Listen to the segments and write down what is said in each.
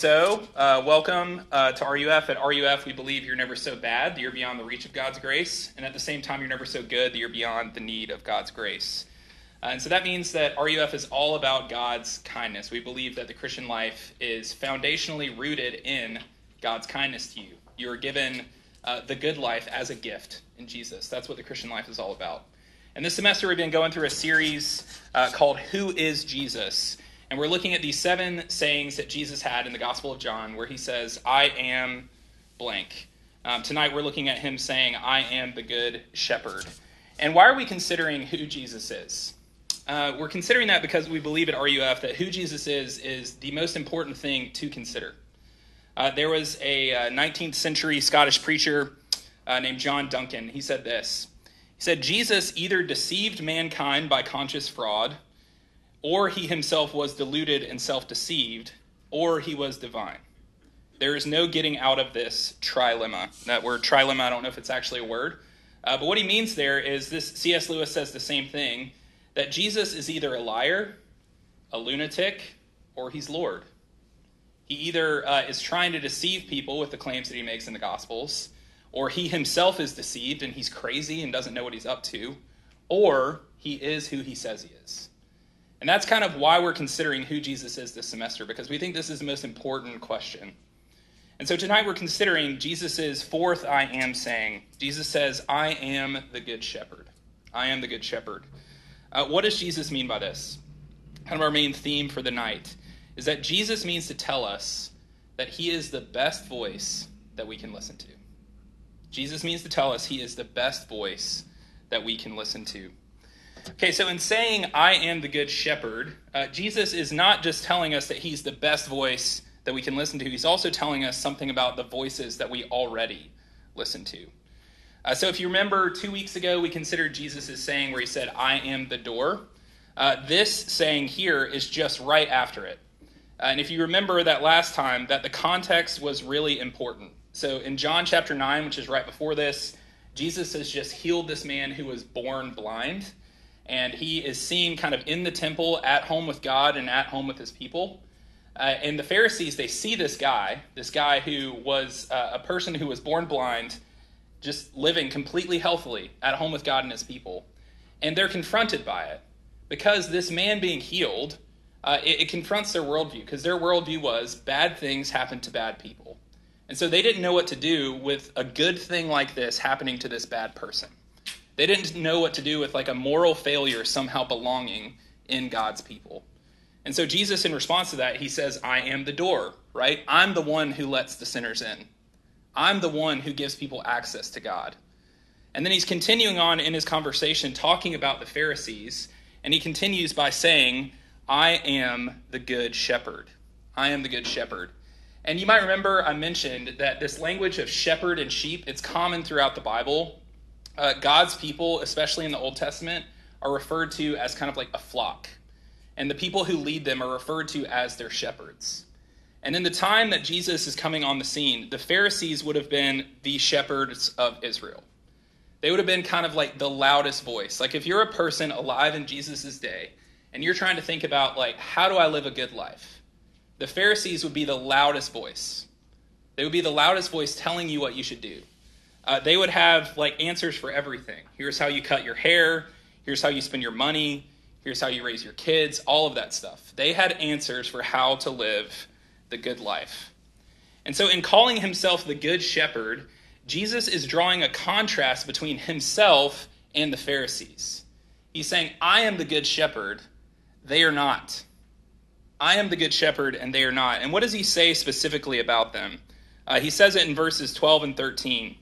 So, uh, welcome uh, to RUF. At RUF, we believe you're never so bad that you're beyond the reach of God's grace, and at the same time, you're never so good that you're beyond the need of God's grace. Uh, and so that means that RUF is all about God's kindness. We believe that the Christian life is foundationally rooted in God's kindness to you. You are given uh, the good life as a gift in Jesus. That's what the Christian life is all about. And this semester, we've been going through a series uh, called Who is Jesus? And we're looking at these seven sayings that Jesus had in the Gospel of John, where he says, I am blank. Um, tonight we're looking at him saying, I am the good shepherd. And why are we considering who Jesus is? Uh, we're considering that because we believe at RUF that who Jesus is is the most important thing to consider. Uh, there was a uh, 19th century Scottish preacher uh, named John Duncan. He said this He said, Jesus either deceived mankind by conscious fraud or he himself was deluded and self deceived, or he was divine. There is no getting out of this trilemma. That word trilemma, I don't know if it's actually a word, uh, but what he means there is this C.S. Lewis says the same thing that Jesus is either a liar, a lunatic, or he's Lord. He either uh, is trying to deceive people with the claims that he makes in the Gospels, or he himself is deceived and he's crazy and doesn't know what he's up to, or he is who he says he is. And that's kind of why we're considering who Jesus is this semester, because we think this is the most important question. And so tonight we're considering Jesus' fourth I am saying. Jesus says, I am the good shepherd. I am the good shepherd. Uh, what does Jesus mean by this? Kind of our main theme for the night is that Jesus means to tell us that he is the best voice that we can listen to. Jesus means to tell us he is the best voice that we can listen to. Okay, so in saying, I am the good shepherd, uh, Jesus is not just telling us that he's the best voice that we can listen to, he's also telling us something about the voices that we already listen to. Uh, so if you remember, two weeks ago, we considered Jesus' saying where he said, I am the door. Uh, this saying here is just right after it. Uh, and if you remember that last time, that the context was really important. So in John chapter 9, which is right before this, Jesus has just healed this man who was born blind and he is seen kind of in the temple at home with God and at home with his people. Uh, and the Pharisees, they see this guy, this guy who was uh, a person who was born blind, just living completely healthily at home with God and his people. And they're confronted by it because this man being healed, uh, it, it confronts their worldview because their worldview was bad things happen to bad people. And so they didn't know what to do with a good thing like this happening to this bad person. They didn't know what to do with like a moral failure somehow belonging in God's people. And so Jesus, in response to that, he says, I am the door, right? I'm the one who lets the sinners in. I'm the one who gives people access to God. And then he's continuing on in his conversation talking about the Pharisees, and he continues by saying, I am the good shepherd. I am the good shepherd. And you might remember I mentioned that this language of shepherd and sheep, it's common throughout the Bible uh, God's people, especially in the Old Testament, are referred to as kind of like a flock. And the people who lead them are referred to as their shepherds. And in the time that Jesus is coming on the scene, the Pharisees would have been the shepherds of Israel. They would have been kind of like the loudest voice. Like if you're a person alive in Jesus' day and you're trying to think about like how do I live a good life? The Pharisees would be the loudest voice. They would be the loudest voice telling you what you should do uh, they would have like answers for everything. Here's how you cut your hair. Here's how you spend your money. Here's how you raise your kids. All of that stuff. They had answers for how to live the good life. And so, in calling himself the good shepherd, Jesus is drawing a contrast between himself and the Pharisees. He's saying, I am the good shepherd, they are not. I am the good shepherd, and they are not. And what does he say specifically about them? Uh, he says it in verses 12 and 13.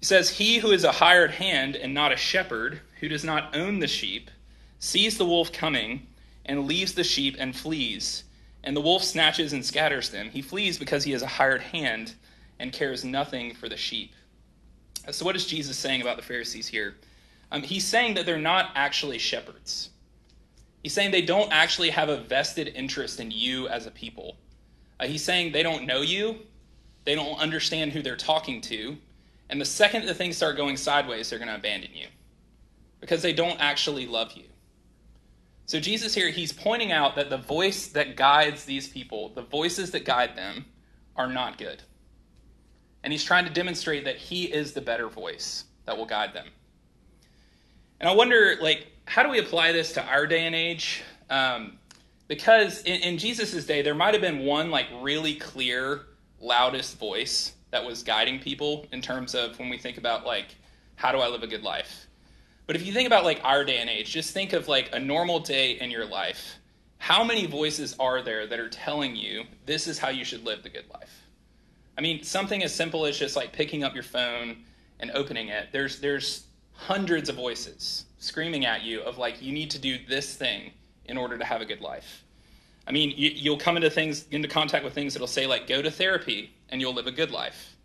He says, He who is a hired hand and not a shepherd, who does not own the sheep, sees the wolf coming and leaves the sheep and flees. And the wolf snatches and scatters them. He flees because he is a hired hand and cares nothing for the sheep. So, what is Jesus saying about the Pharisees here? Um, he's saying that they're not actually shepherds. He's saying they don't actually have a vested interest in you as a people. Uh, he's saying they don't know you, they don't understand who they're talking to, and the second that things start going sideways, they're going to abandon you because they don't actually love you. So, Jesus here, he's pointing out that the voice that guides these people, the voices that guide them, are not good. And he's trying to demonstrate that he is the better voice that will guide them. And I wonder, like, how do we apply this to our day and age? Um, because in, in Jesus' day, there might have been one, like, really clear, loudest voice that was guiding people in terms of when we think about, like, how do I live a good life? But if you think about like our day and age, just think of like a normal day in your life. How many voices are there that are telling you this is how you should live the good life? I mean, something as simple as just like picking up your phone and opening it. There's there's hundreds of voices screaming at you of like you need to do this thing in order to have a good life. I mean, you, will come into things into contact with things that'll say like go to therapy and you'll live a good life,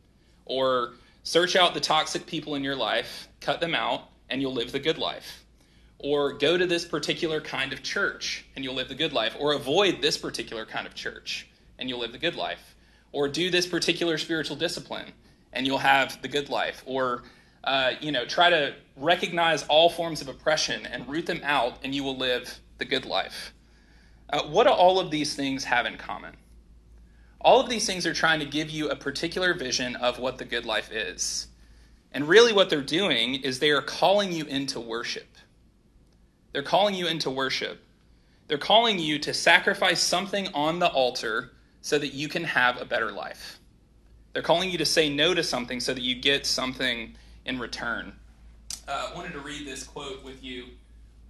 or search out the toxic people in your life, cut them out, and you'll live the good life. Or go to this particular kind of church and you'll live the good life. Or avoid this particular kind of church and you'll live the good life. Or do this particular spiritual discipline and you'll have the good life. Or, uh, you know, try to recognize all forms of oppression and root them out and you will live the good life. Uh, what do all of these things have in common? All of these things are trying to give you a particular vision of what the good life is. And really, what they're doing is they are calling you into worship. They're calling you into worship. They're calling you to sacrifice something on the altar so that you can have a better life. They're calling you to say no to something so that you get something in return. Uh, I wanted to read this quote with you,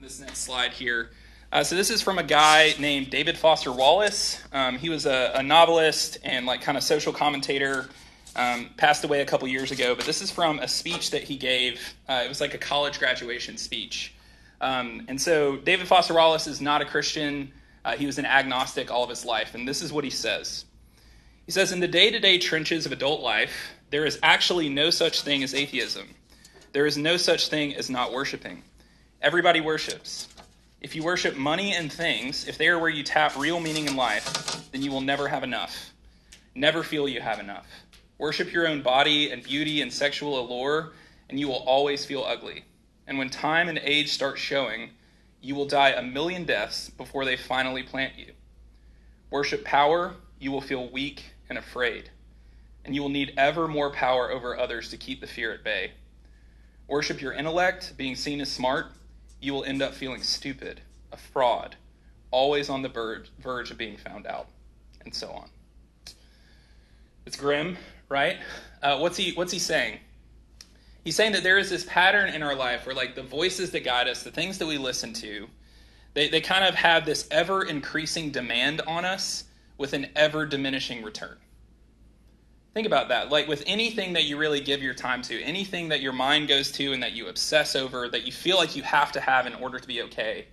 this next slide here. Uh, so this is from a guy named David Foster Wallace. Um, he was a, a, novelist and like kind of social commentator um, passed away a couple years ago, but this is from a speech that he gave. Uh, it was like a college graduation speech. Um, and so David Foster Wallace is not a Christian. Uh, he was an agnostic all of his life. And this is what he says He says, In the day to day trenches of adult life, there is actually no such thing as atheism. There is no such thing as not worshiping. Everybody worships. If you worship money and things, if they are where you tap real meaning in life, then you will never have enough. Never feel you have enough. Worship your own body and beauty and sexual allure, and you will always feel ugly. And when time and age start showing, you will die a million deaths before they finally plant you. Worship power, you will feel weak and afraid, and you will need ever more power over others to keep the fear at bay. Worship your intellect, being seen as smart, you will end up feeling stupid, a fraud, always on the verge of being found out, and so on. It's grim, right? Uh, what's he What's he saying? He's saying that there is this pattern in our life where, like, the voices that guide us, the things that we listen to, they, they kind of have this ever increasing demand on us with an ever diminishing return. Think about that. Like, with anything that you really give your time to, anything that your mind goes to and that you obsess over, that you feel like you have to have in order to be okay,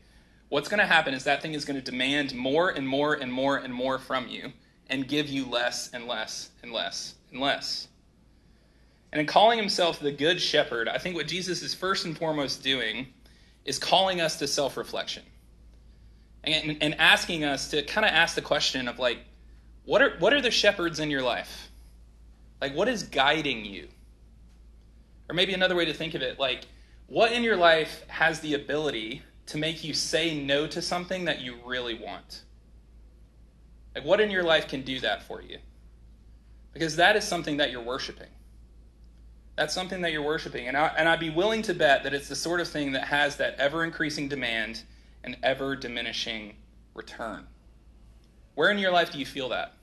what's going to happen is that thing is going to demand more and more and more and more from you and give you less and less and less and less. And in calling himself the Good Shepherd, I think what Jesus is first and foremost doing is calling us to self reflection and, and asking us to kind of ask the question of, like, what are, what are the shepherds in your life? Like, what is guiding you? Or maybe another way to think of it, like, what in your life has the ability to make you say no to something that you really want? Like, what in your life can do that for you? Because that is something that you're worshiping. That's something that you're worshiping. And, I, and I'd be willing to bet that it's the sort of thing that has that ever increasing demand and ever diminishing return. Where in your life do you feel that?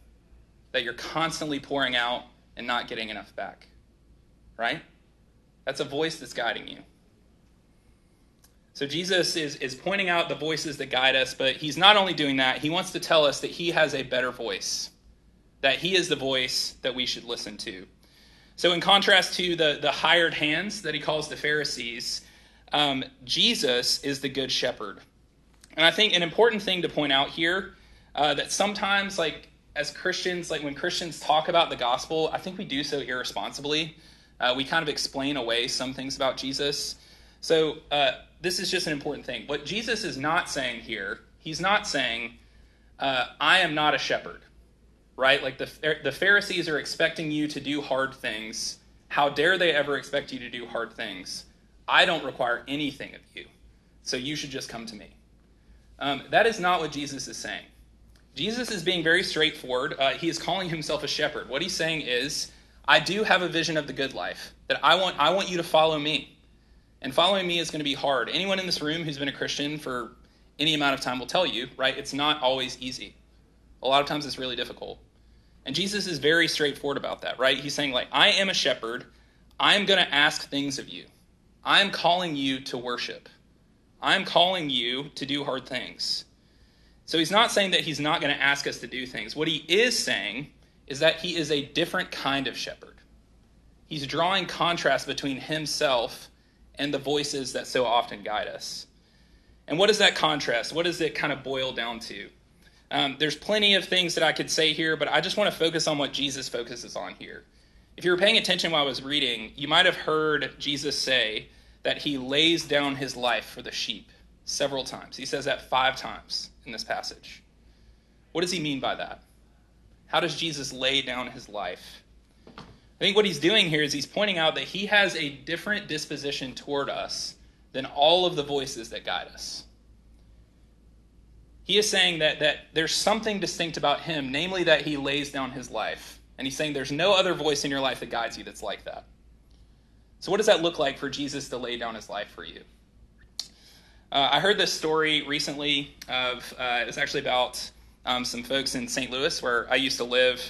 That you're constantly pouring out and not getting enough back. Right? That's a voice that's guiding you. So Jesus is, is pointing out the voices that guide us, but he's not only doing that, he wants to tell us that he has a better voice, that he is the voice that we should listen to. So, in contrast to the, the hired hands that he calls the Pharisees, um, Jesus is the good shepherd. And I think an important thing to point out here uh, that sometimes, like as Christians, like when Christians talk about the gospel, I think we do so irresponsibly. Uh, we kind of explain away some things about Jesus. So, uh, this is just an important thing. What Jesus is not saying here, he's not saying, uh, I am not a shepherd, right? Like the, the Pharisees are expecting you to do hard things. How dare they ever expect you to do hard things? I don't require anything of you, so you should just come to me. Um, that is not what Jesus is saying. Jesus is being very straightforward. Uh, he is calling himself a shepherd. What he's saying is, I do have a vision of the good life that I want. I want you to follow me, and following me is going to be hard. Anyone in this room who's been a Christian for any amount of time will tell you, right? It's not always easy. A lot of times it's really difficult. And Jesus is very straightforward about that, right? He's saying, like, I am a shepherd. I'm going to ask things of you. I'm calling you to worship. I'm calling you to do hard things. So he's not saying that he's not going to ask us to do things. What he is saying is that he is a different kind of shepherd. He's drawing contrast between himself and the voices that so often guide us. And what is that contrast? What does it kind of boil down to? Um, there's plenty of things that I could say here, but I just want to focus on what Jesus focuses on here. If you were paying attention while I was reading, you might have heard Jesus say that he lays down his life for the sheep several times. He says that five times in this passage. What does he mean by that? How does Jesus lay down his life? I think what he's doing here is he's pointing out that he has a different disposition toward us than all of the voices that guide us. He is saying that, that there's something distinct about him, namely that he lays down his life. And he's saying there's no other voice in your life that guides you that's like that. So, what does that look like for Jesus to lay down his life for you? Uh, I heard this story recently of uh, it's actually about um, some folks in St. Louis where I used to live.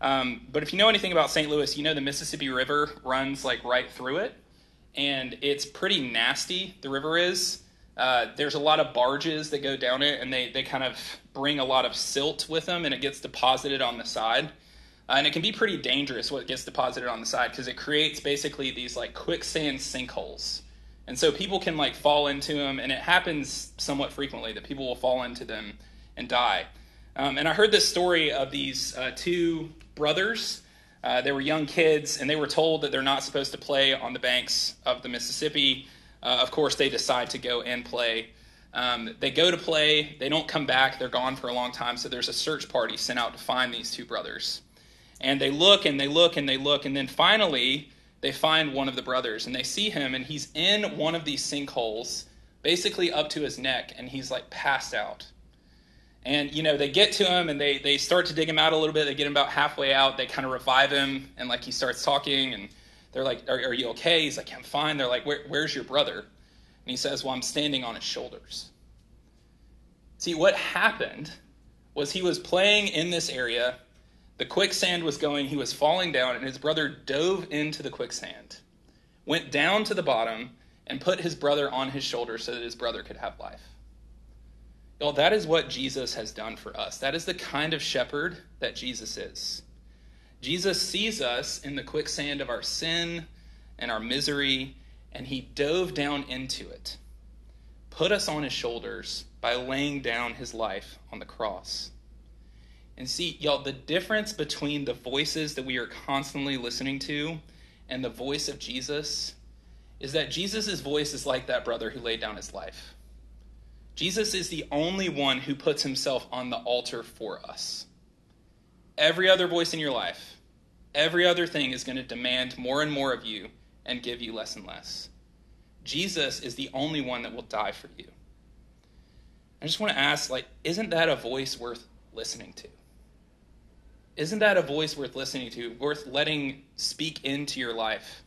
Um, but if you know anything about St. Louis, you know the Mississippi River runs like right through it, and it's pretty nasty. The river is. Uh, there's a lot of barges that go down it, and they they kind of bring a lot of silt with them, and it gets deposited on the side. Uh, and it can be pretty dangerous what gets deposited on the side because it creates basically these like quicksand sinkholes and so people can like fall into them, and it happens somewhat frequently that people will fall into them and die. Um, and I heard this story of these uh, two brothers. Uh, they were young kids, and they were told that they're not supposed to play on the banks of the Mississippi. Uh, of course, they decide to go and play. Um, they go to play, they don't come back, they're gone for a long time. So there's a search party sent out to find these two brothers. And they look and they look and they look, and then finally, they find one of the brothers and they see him and he's in one of these sinkholes basically up to his neck and he's like passed out. And you know they get to him and they they start to dig him out a little bit. They get him about halfway out. They kind of revive him and like he starts talking and they're like are, are you okay? He's like i'm fine. They're like Where, where's your brother? And he says well i'm standing on his shoulders. See what happened was he was playing in this area the quicksand was going, he was falling down, and his brother dove into the quicksand, went down to the bottom, and put his brother on his shoulder so that his brother could have life. Y'all, that is what Jesus has done for us. That is the kind of shepherd that Jesus is. Jesus sees us in the quicksand of our sin and our misery, and he dove down into it, put us on his shoulders by laying down his life on the cross. And see, y'all, the difference between the voices that we are constantly listening to and the voice of Jesus is that Jesus' voice is like that brother who laid down his life. Jesus is the only one who puts himself on the altar for us. Every other voice in your life, every other thing is going to demand more and more of you and give you less and less. Jesus is the only one that will die for you. I just want to ask like isn't that a voice worth listening to? Isn't that a voice worth listening to, worth letting speak into your life?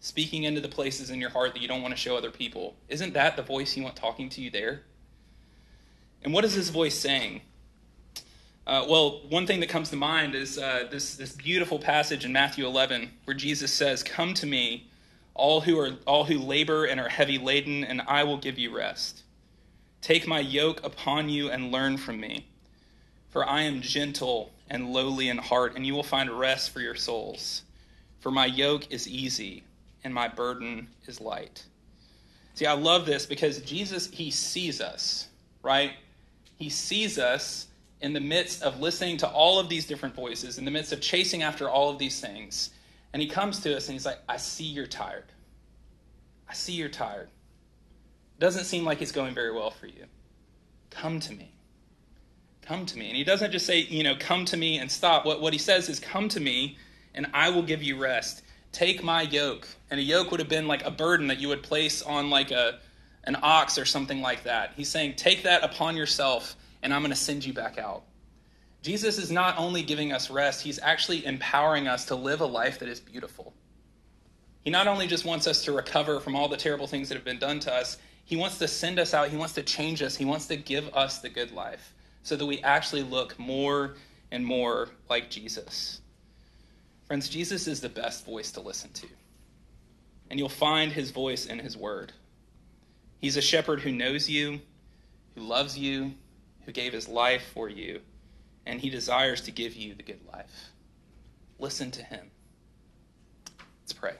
Speaking into the places in your heart that you don't want to show other people. Isn't that the voice you want talking to you there? And what is this voice saying? Uh, well, one thing that comes to mind is uh, this, this beautiful passage in Matthew 11 where Jesus says, Come to me, all who, are, all who labor and are heavy laden, and I will give you rest. Take my yoke upon you and learn from me, for I am gentle and lowly in heart, and you will find rest for your souls. For my yoke is easy and my burden is light. See, I love this because Jesus, he sees us, right? He sees us in the midst of listening to all of these different voices, in the midst of chasing after all of these things. And he comes to us and he's like, I see you're tired. I see you're tired. Doesn't seem like it's going very well for you. Come to me. Come to me. And he doesn't just say, you know, come to me and stop. What, what he says is, come to me and I will give you rest. Take my yoke. And a yoke would have been like a burden that you would place on like a, an ox or something like that. He's saying, Take that upon yourself, and I'm going to send you back out. Jesus is not only giving us rest, he's actually empowering us to live a life that is beautiful. He not only just wants us to recover from all the terrible things that have been done to us, he wants to send us out, he wants to change us, he wants to give us the good life so that we actually look more and more like Jesus. Friends, Jesus is the best voice to listen to. And you'll find his voice in his word. He's a shepherd who knows you, who loves you, who gave his life for you, and he desires to give you the good life. Listen to him. Let's pray.